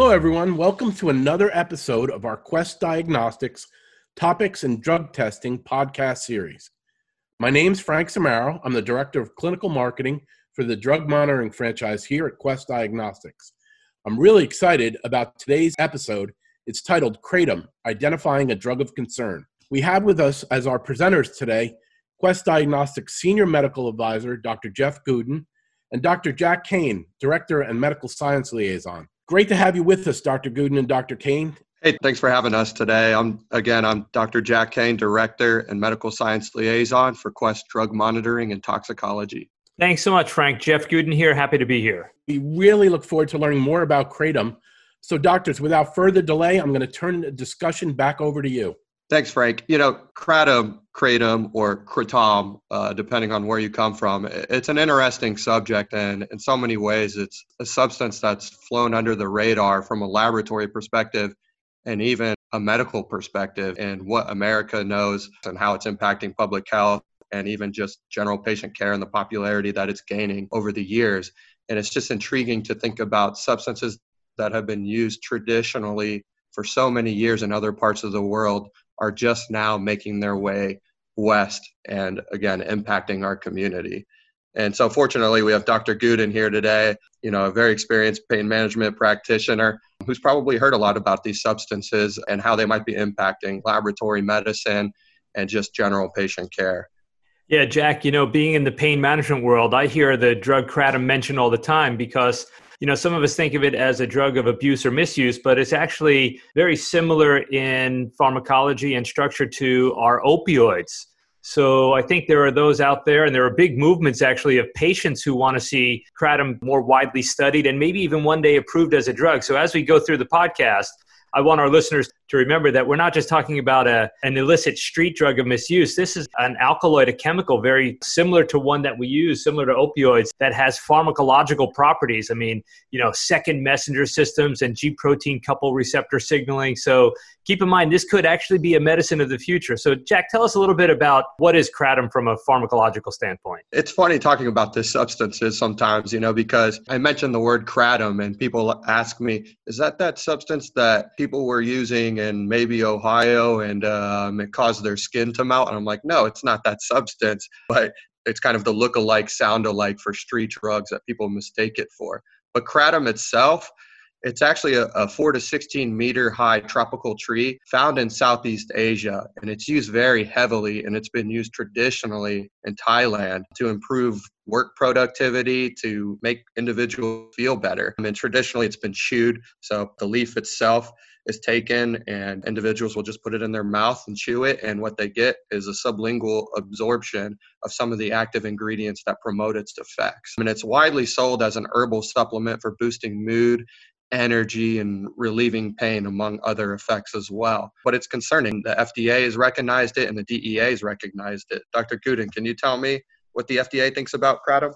Hello, everyone. Welcome to another episode of our Quest Diagnostics Topics and Drug Testing podcast series. My name's Frank Samaro. I'm the Director of Clinical Marketing for the drug monitoring franchise here at Quest Diagnostics. I'm really excited about today's episode. It's titled Kratom Identifying a Drug of Concern. We have with us as our presenters today Quest Diagnostics Senior Medical Advisor, Dr. Jeff Gudin, and Dr. Jack Kane, Director and Medical Science Liaison. Great to have you with us, Dr. Gudin and Dr. Kane. Hey, thanks for having us today. I'm again, I'm Dr. Jack Kane, Director and Medical Science Liaison for Quest Drug Monitoring and Toxicology. Thanks so much, Frank. Jeff Gudin here. Happy to be here. We really look forward to learning more about Kratom. So, doctors, without further delay, I'm going to turn the discussion back over to you. Thanks, Frank. You know, kratom, kratom, or kratom, uh, depending on where you come from, it's an interesting subject, and in so many ways, it's a substance that's flown under the radar from a laboratory perspective and even a medical perspective, and what America knows and how it's impacting public health and even just general patient care and the popularity that it's gaining over the years. And it's just intriguing to think about substances that have been used traditionally for so many years in other parts of the world are just now making their way west and again impacting our community. And so fortunately we have Dr. Gudin here today, you know, a very experienced pain management practitioner who's probably heard a lot about these substances and how they might be impacting laboratory medicine and just general patient care. Yeah, Jack, you know, being in the pain management world, I hear the drug kratom mentioned all the time because you know, some of us think of it as a drug of abuse or misuse, but it's actually very similar in pharmacology and structure to our opioids. So I think there are those out there, and there are big movements actually of patients who want to see kratom more widely studied and maybe even one day approved as a drug. So as we go through the podcast, I want our listeners to remember that we're not just talking about a, an illicit street drug of misuse. This is an alkaloid, a chemical very similar to one that we use, similar to opioids, that has pharmacological properties. I mean, you know, second messenger systems and G protein couple receptor signaling. So keep in mind, this could actually be a medicine of the future. So, Jack, tell us a little bit about what is kratom from a pharmacological standpoint. It's funny talking about this substances sometimes, you know, because I mentioned the word kratom and people ask me, is that that substance that people were using in maybe Ohio and um, it caused their skin to melt? And I'm like, no, it's not that substance, but it's kind of the look alike, sound alike for street drugs that people mistake it for. But kratom itself, it's actually a, a, 4 to 16 meter high tropical tree found in Southeast Asia, and it's used very heavily, and it's been used traditionally in Thailand to improve work productivity, to make individuals feel better. I mean, traditionally it's been chewed, so the leaf itself is taken, and individuals will just put it in their mouth and chew it, and what they get is a sublingual absorption of some of the active ingredients that promote its effects. I mean, it's widely sold as an herbal supplement for boosting mood energy and relieving pain, among other effects as well. But it's concerning. The FDA has recognized it and the DEA has recognized it. Dr. Gudin, can you tell me what the FDA thinks about kratom?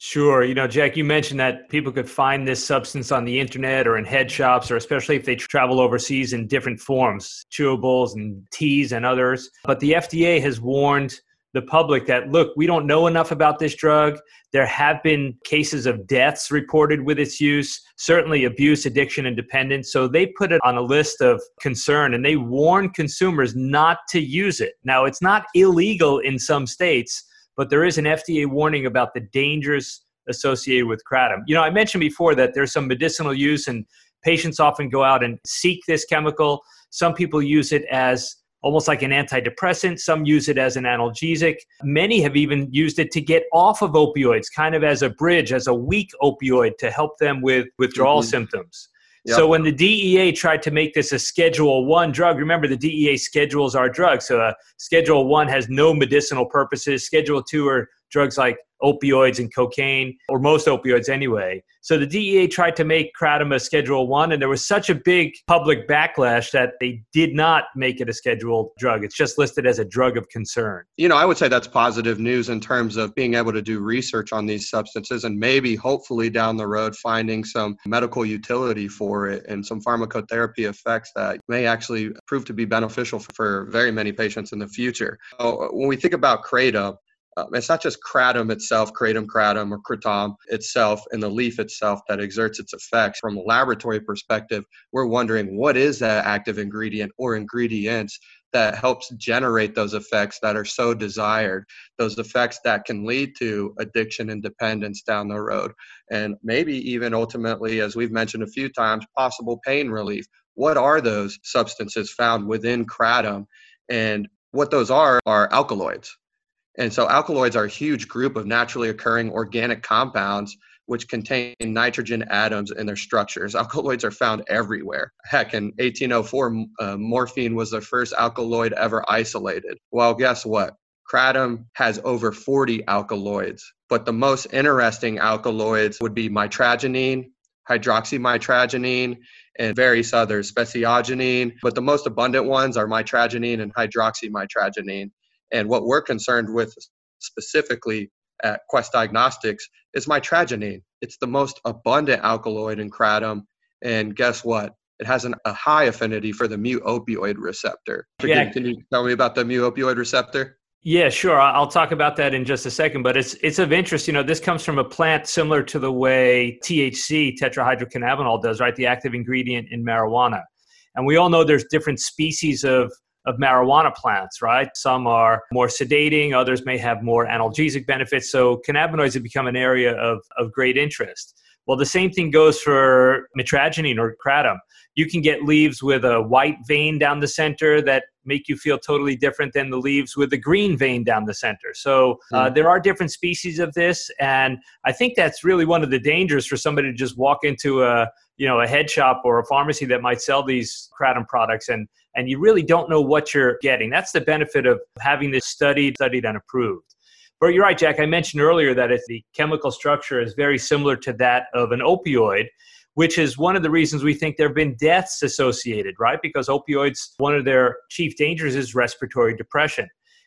Sure. You know, Jack, you mentioned that people could find this substance on the internet or in head shops, or especially if they travel overseas in different forms, chewables and teas and others. But the FDA has warned the public that look we don't know enough about this drug. There have been cases of deaths reported with its use certainly abuse addiction and dependence. So they put it on a list of concern and they warn consumers not to use it. Now it's not illegal in some states but there is an fda warning about the dangers associated with kratom. You know i mentioned before that there's some medicinal use and patients often go out and seek this chemical. Some people use it as almost like an antidepressant. Some use it as an analgesic. Many have even used it to get off of opioids, kind of as a bridge, as a weak opioid to help them with withdrawal mm-hmm. symptoms. Yep. So when the DEA tried to make this a Schedule One drug, remember the DEA schedules our drugs. So a Schedule One has no medicinal purposes. Schedule Two are drugs like opioids and cocaine, or most opioids anyway. So the DEA tried to make kratom a Schedule One, and there was such a big public backlash that they did not make it a scheduled drug. It's just listed as a drug of concern. You know, I would say that's positive news in terms of being able to do research on these substances and maybe, hopefully, down the road, finding some medical utility for it and some pharmacotherapy effects that may actually prove to be beneficial for very many patients in the future. So when we think about kratom, Um, it's not just kratom itself, kratom kratom or kratom itself, and the leaf itself that exerts its effects. From a laboratory perspective, we're wondering what is that active ingredient or ingredients that helps generate those effects that are so desired, those effects that can lead to addiction and dependence down the road, and maybe even ultimately, as we've mentioned a few times, possible pain relief. What are those substances found within kratom? And what those are are alkaloids. And so alkaloids are a huge group of naturally occurring organic compounds which contain nitrogen atoms in their structures. Alkaloids are found everywhere. Heck, in 1804, uh, morphine was the first alkaloid ever isolated. Well, guess what? Kratom has over 40 alkaloids, but the most interesting alkaloids would be mitragynine, hydroxymitragynine, and various others, speciogynine. But the most abundant ones are mitragynine and hydroxymitragynine. And what we're concerned with specifically at Quest Diagnostics is mitragynine. It's the most abundant alkaloid in kratom. And guess what? It has an, a high affinity for the mu opioid receptor. Yeah. Can you tell me about the mu opioid receptor? Yeah, sure. I'll talk about that in just a second, but it's it's of interest. You know, this comes from a plant similar to the way THC, tetrahydrocannabinol, does, right? The active ingredient in marijuana. And we all know there's different species of of marijuana plants, right? Some are more sedating, others may have more analgesic benefits. So cannabinoids have become an area of, of great interest. Well, the same thing goes for mitragynine or kratom. You can get leaves with a white vein down the center that make you feel totally different than the leaves with a green vein down the center. So uh, mm. there are different species of this, and I think that's really one of the dangers for somebody to just walk into a you know a head shop or a pharmacy that might sell these kratom products and and you really don't know what you're getting. That's the benefit of having this studied, studied and approved. But you're right, Jack. I mentioned earlier that if the chemical structure is very similar to that of an opioid, which is one of the reasons we think there have been deaths associated, right? Because opioids, one of their chief dangers is respiratory depression.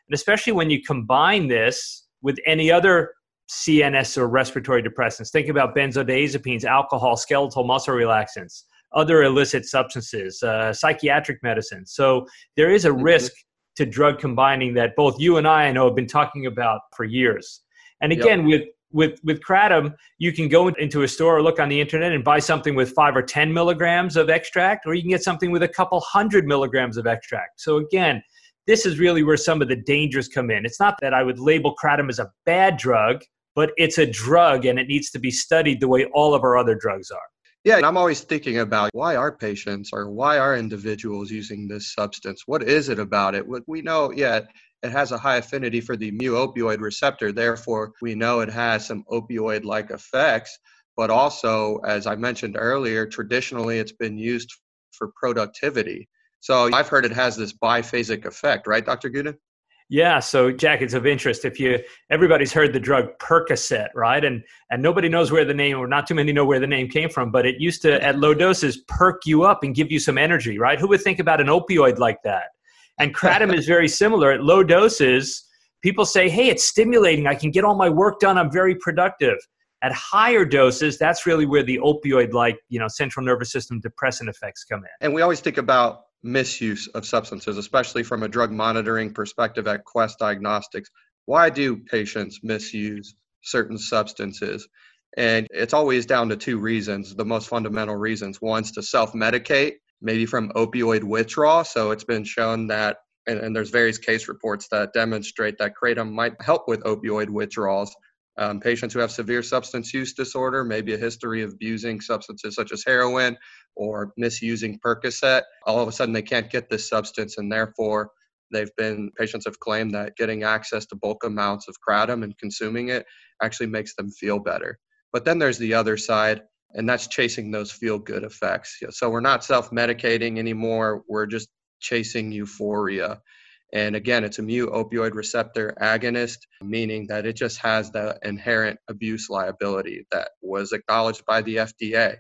And especially when you combine this with any other CNS or respiratory depressants. Think about benzodiazepines, alcohol, skeletal muscle relaxants, other illicit substances, uh, psychiatric medicine. So there is a mm-hmm. risk to drug combining that both you and I, I know, have been talking about for years. And again, yep. with with with kratom, you can go into a store or look on the internet and buy something with five or ten milligrams of extract, or you can get something with a couple hundred milligrams of extract. So again, this is really where some of the dangers come in. It's not that I would label kratom as a bad drug, but it's a drug and it needs to be studied the way all of our other drugs are. Yeah, I'm always thinking about why are patients or why are individuals using this substance? What is it about it? What we know, yeah, it has a high affinity for the mu opioid receptor. Therefore, we know it has some opioid like effects. But also, as I mentioned earlier, traditionally it's been used for productivity. So I've heard it has this biphasic effect, right, Dr. Gudin? Yeah, so Jack, it's of interest. If you everybody's heard the drug Percocet, right? And and nobody knows where the name, or not too many know where the name came from, but it used to at low doses perk you up and give you some energy, right? Who would think about an opioid like that? And kratom is very similar. At low doses, people say, "Hey, it's stimulating. I can get all my work done. I'm very productive." At higher doses, that's really where the opioid-like, you know, central nervous system depressant effects come in. And we always think about misuse of substances, especially from a drug monitoring perspective at Quest Diagnostics. Why do patients misuse certain substances? And it's always down to two reasons, the most fundamental reasons. One's to self medicate, maybe from opioid withdrawal. So it's been shown that, and, and, there's various case reports that demonstrate that kratom might help with opioid withdrawals. Um, patients who have severe substance use disorder, maybe a history of abusing substances such as heroin or misusing Percocet, all of a sudden they can't get this substance, and therefore they've been patients have claimed that getting access to bulk amounts of kratom and consuming it actually makes them feel better. But then there's the other side, and that's chasing those feel good effects. So we're not self medicating anymore. We're just chasing euphoria. And again, it's a mu opioid receptor agonist, meaning that it just has the inherent abuse liability that was acknowledged by the FDA.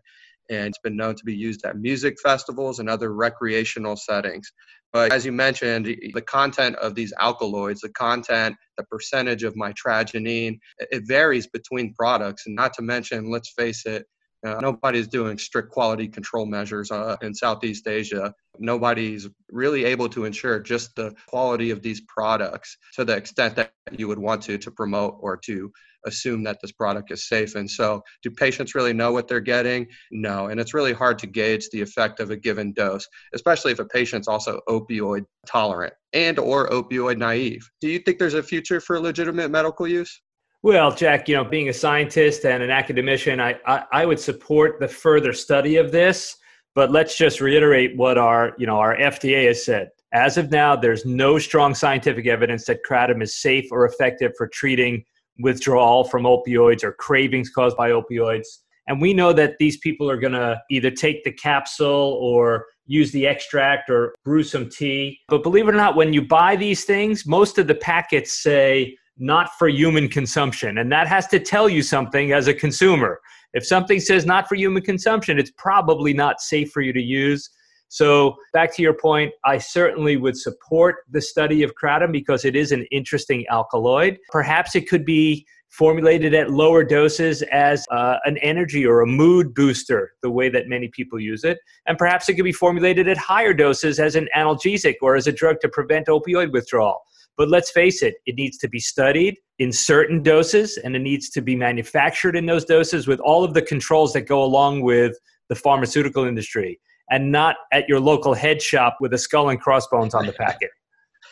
And it's been known to be used at music festivals and other recreational settings. But as you mentioned, the content of these alkaloids, the content, the percentage of mitragynine, it varies between products. And not to mention, let's face it, uh, nobody's doing strict quality control measures uh, in Southeast Asia. nobody's really able to ensure just the quality of these products to the extent that you would want to to promote or to assume that this product is safe. And so, do patients really know what they're getting? No. And it's really hard to gauge the effect of a given dose, especially if a patient's also opioid tolerant and or opioid naive. Do you think there's a future for legitimate medical use? Well, Jack, you know, being a scientist and an academician, I, I, I would support the further study of this. But let's just reiterate what our, you know, our FDA has said. As of now, there's no strong scientific evidence that kratom is safe or effective for treating withdrawal from opioids or cravings caused by opioids. And we know that these people are going to either take the capsule or use the extract or brew some tea. But believe it or not, when you buy these things, most of the packets say not for human consumption. And that has to tell you something as a consumer. If something says not for human consumption, it's probably not safe for you to use. So, back to your point, I certainly would support the study of kratom because it is an interesting alkaloid. Perhaps it could be formulated at lower doses as uh, an energy or a mood booster, the way that many people use it. And perhaps it could be formulated at higher doses as an analgesic or as a drug to prevent opioid withdrawal. But let's face it, it needs to be studied in certain doses and it needs to be manufactured in those doses with all of the controls that go along with the pharmaceutical industry and not at your local head shop with a skull and crossbones on the packet.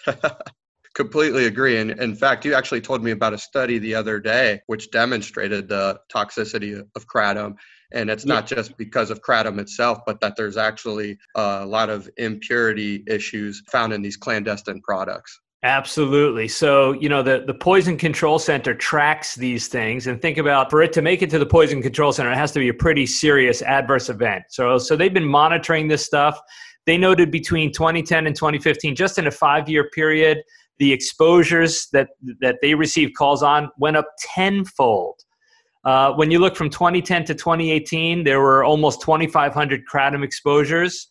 Completely agree. And in fact, you actually told me about a study the other day which demonstrated the toxicity of kratom. And it's not just because of kratom itself, but that there's actually a lot of impurity issues found in these clandestine products. Absolutely. So, you know, the, the Poison Control Center tracks these things and think about for it to make it to the Poison Control Center, it has to be a pretty serious adverse event. So, so they've been monitoring this stuff. They noted between 2010 and 2015, just in a five year period, the exposures that, that they received calls on went up tenfold. Uh, when you look from 2010 to 2018, there were almost 2,500 kratom exposures.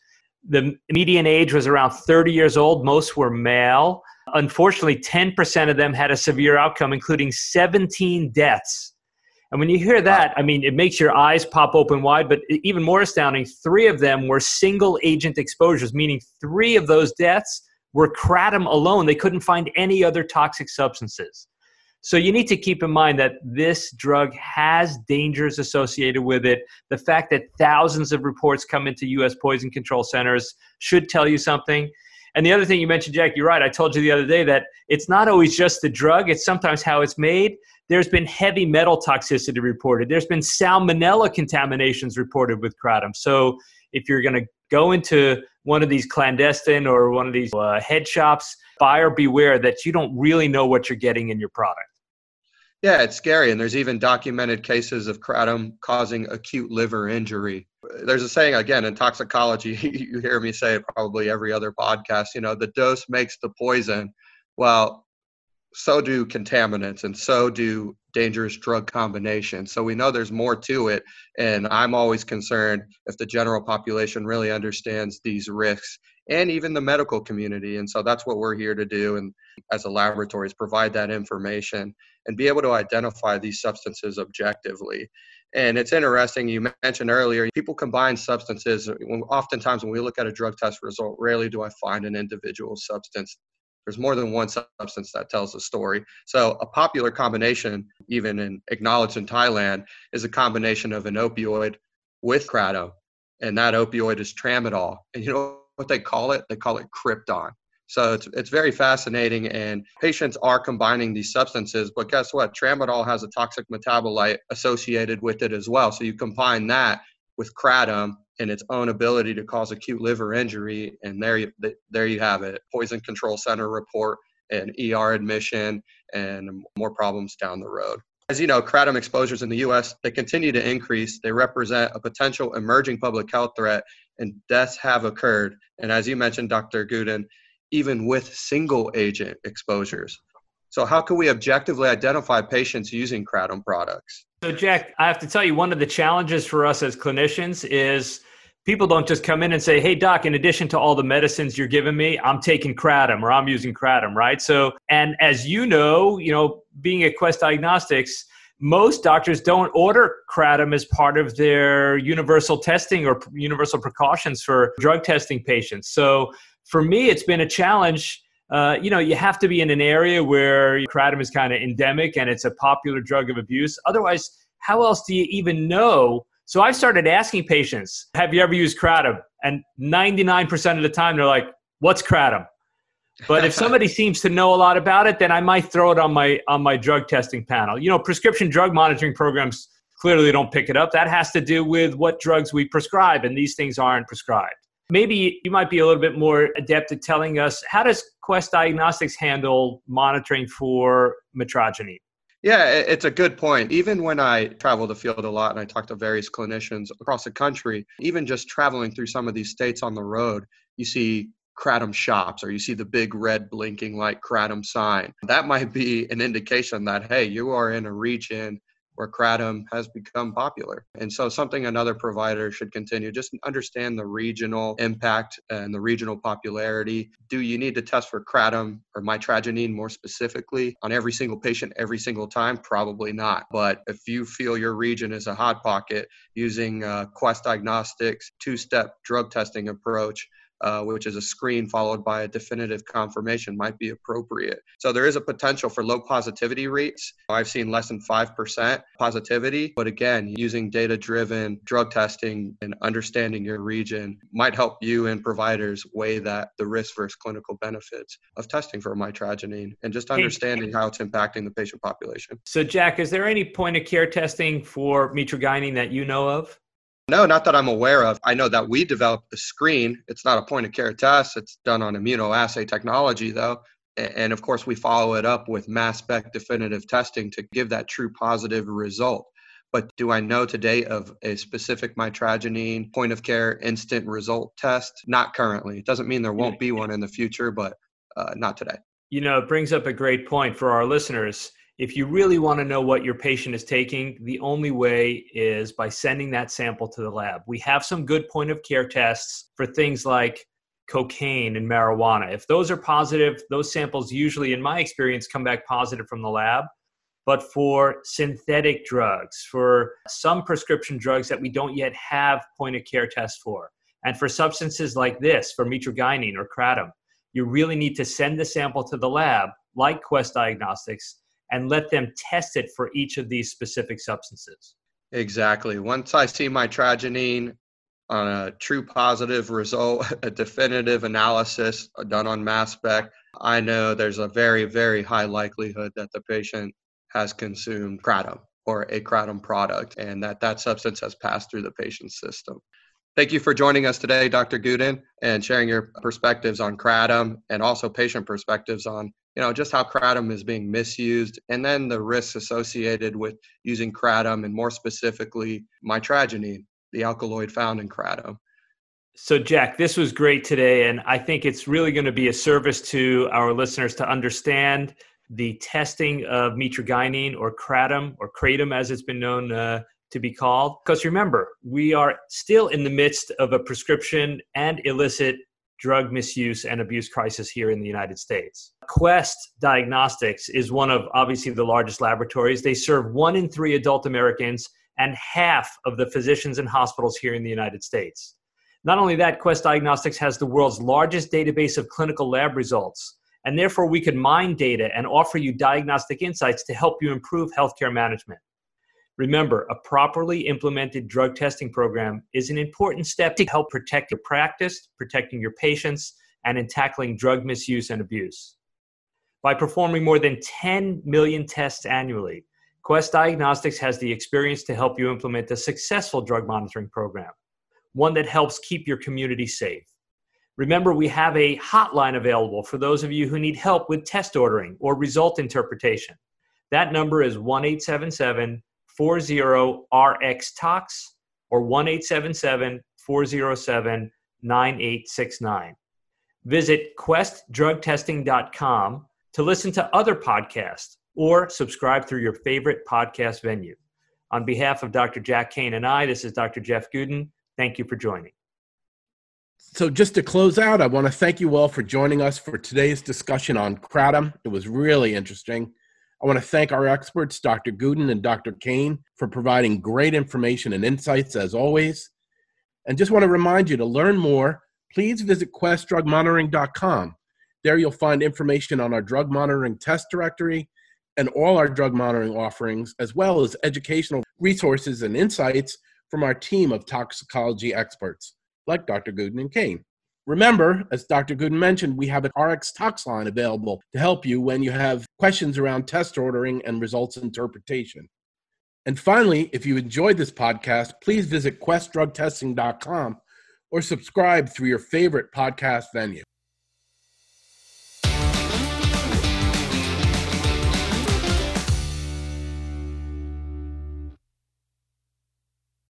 The median age was around 30 years old. Most were male. Unfortunately, 10% of them had a severe outcome, including 17 deaths. And when you hear that, I mean, it makes your eyes pop open wide, but even more astounding, three of them were single agent exposures, meaning three of those deaths were kratom alone. They couldn't find any other toxic substances. So you need to keep in mind that this drug has dangers associated with it. The fact that thousands of reports come into US poison control centers should tell you something. And the other thing you mentioned, Jack, you're right. I told you the other day that it's not always just the drug, it's sometimes how it's made. There's been heavy metal toxicity reported, there's been salmonella contaminations reported with kratom. So if you're going to go into one of these clandestine or one of these uh, head shops, buyer beware that you don't really know what you're getting in your product. Yeah, it's scary. And there's even documented cases of kratom causing acute liver injury. There's a saying, again, in toxicology, you hear me say it probably every other podcast, you know, the dose makes the poison. Well, so do contaminants and so do dangerous drug combinations. So we know there's more to it. And I'm always concerned if the general population really understands these risks and even the medical community. And so that's what we're here to do. And as a laboratory is provide that information and be able to identify these substances objectively. And it's interesting, you mentioned earlier, people combine substances. Oftentimes, when we look at a drug test result, rarely do I find an individual substance. There's more than one substance that tells a story. So, a popular combination, even in acknowledged in Thailand, is a combination of an opioid with kratom, and that opioid is tramadol. And you know what they call it? They call it krypton. So it's, it's very fascinating, and patients are combining these substances. But guess what? Tramadol has a toxic metabolite associated with it as well. So you combine that with kratom and its own ability to cause acute liver injury, and there you, there you have it. Poison Control Center report, and ER admission, and more problems down the road. As you know, kratom exposures in the U.S. they continue to increase. They represent a potential emerging public health threat, and deaths have occurred. And as you mentioned, Dr. Gudin, even with single agent exposures. So, how can we objectively identify patients using kratom products? So, Jack, I have to tell you, one of the challenges for us as clinicians is people don't just come in and say, "Hey, doc, in addition to all the medicines you're giving me, I'm taking kratom or I'm using kratom," right? So, and as you know, you know, being at Quest Diagnostics, most doctors don't order kratom as part of their universal testing or universal precautions for drug testing patients. So for me, it's been a challenge. Uh, you know, you have to be in an area where kratom is kind of endemic and it's a popular drug of abuse. Otherwise, how else do you even know? So I've started asking patients, have you ever used kratom? And 99% of the time, they're like, what's kratom? But if somebody seems to know a lot about it, then I might throw it on my on my drug testing panel. You know, prescription drug monitoring programs clearly don't pick it up. That has to do with what drugs we prescribe, and these things aren't prescribed. Maybe you might be a little bit more adept at telling us how does Quest Diagnostics handle monitoring for mitragynine? Yeah, it's a good point. Even when I travel the field a lot and I talk to various clinicians across the country, even just traveling through some of these states on the road, you see kratom shops or you see the big red blinking light kratom sign that might be an indication that hey you are in a region where kratom has become popular. And so something another provider should continue just understand the regional impact and the regional popularity. Do you need to test for kratom or mitragynine more specifically on every single patient every single time? Probably not. But if you feel your region is a hot pocket using uh, quest diagnostics two-step drug testing approach uh, which is a screen followed by a definitive confirmation, might be appropriate. So there is a potential for low positivity rates. I've seen less than 5% positivity, but again, using data driven drug testing and understanding your region might help you and providers weigh that the risk versus clinical benefits of testing for mitragynine and just understanding how it's impacting the patient population. So, Jack, is there any point of care testing for mitragynine that you know of? No, not that I'm aware of. I know that we developed the screen. It's not a point of care test. It's done on immunoassay technology, though. And of course, we follow it up with mass spec definitive testing to give that true positive result. But do I know today of a specific mitragynine point of care instant result test? Not currently. It doesn't mean there won't be one in the future, but uh, not today. You know, it brings up a great point for our listeners if you really want to know what your patient is taking, the only way is by sending that sample to the lab. We have some good point of care tests for things like cocaine and marijuana. If those are positive, those samples usually, in my experience, come back positive from the lab. But for synthetic drugs, for some prescription drugs that we don't yet have point of care tests for, and for substances like this, for mitragynine or kratom, you really need to send the sample to the lab, like Quest Diagnostics, and let them test it for each of these specific substances. Exactly. Once I see mitragynine on a true positive result, a definitive analysis done on mass spec, I know there's a very, very high likelihood that the patient has consumed kratom or a kratom product and that that substance has passed through the patient's system. Thank you for joining us today, Dr. Gudin, and sharing your perspectives on kratom and also patient perspectives on you know just how kratom is being misused and then the risks associated with using kratom and more specifically mitragynine the alkaloid found in kratom. So jack this was great today and i think it's really going to be a service to our listeners to understand the testing of mitragynine or kratom or kratom as it's been known uh, to be called. Because remember we are still in the midst of a prescription and illicit drug misuse and abuse crisis here in the United States. Quest Diagnostics is one of obviously the largest laboratories. They serve one in three adult Americans and half of the physicians and hospitals here in the United States. Not only that, Quest Diagnostics has the world's largest database of clinical lab results, and therefore we can mine data and offer you diagnostic insights to help you improve healthcare management. Remember, a properly implemented drug testing program is an important step to help protect your practice, protecting your patients, and in tackling drug misuse and abuse. By performing more than 10 million tests annually, Quest Diagnostics has the experience to help you implement a successful drug monitoring program, one that helps keep your community safe. Remember, we have a hotline available for those of you who need help with test ordering or result interpretation. That number is 1 877 40RX or 1-877-407-9869. Visit questdrugtesting.com to listen to other podcasts or subscribe through your favorite podcast venue. On behalf of Dr. Jack Kane and I, this is Dr. Jeff Gudin. Thank you for joining. So, just to close out, I want to thank you all for joining us for today's discussion on kratom. It was really interesting. I want to thank our experts, Dr. Gudin and Dr. Kane, for providing great information and insights as always. And just want to remind you to learn more, please visit questdrugmonitoring.com. There you'll find information on our drug monitoring test directory and all our drug monitoring offerings, as well as educational resources and insights from our team of toxicology experts, like Dr. Gudin and Kane. Remember, as Dr. Gudin mentioned, we have an RX Tox line available to help you when you have questions around test ordering and results interpretation. And finally, if you enjoyed this podcast, please visit questdrugtesting.com or subscribe through your favorite podcast venue.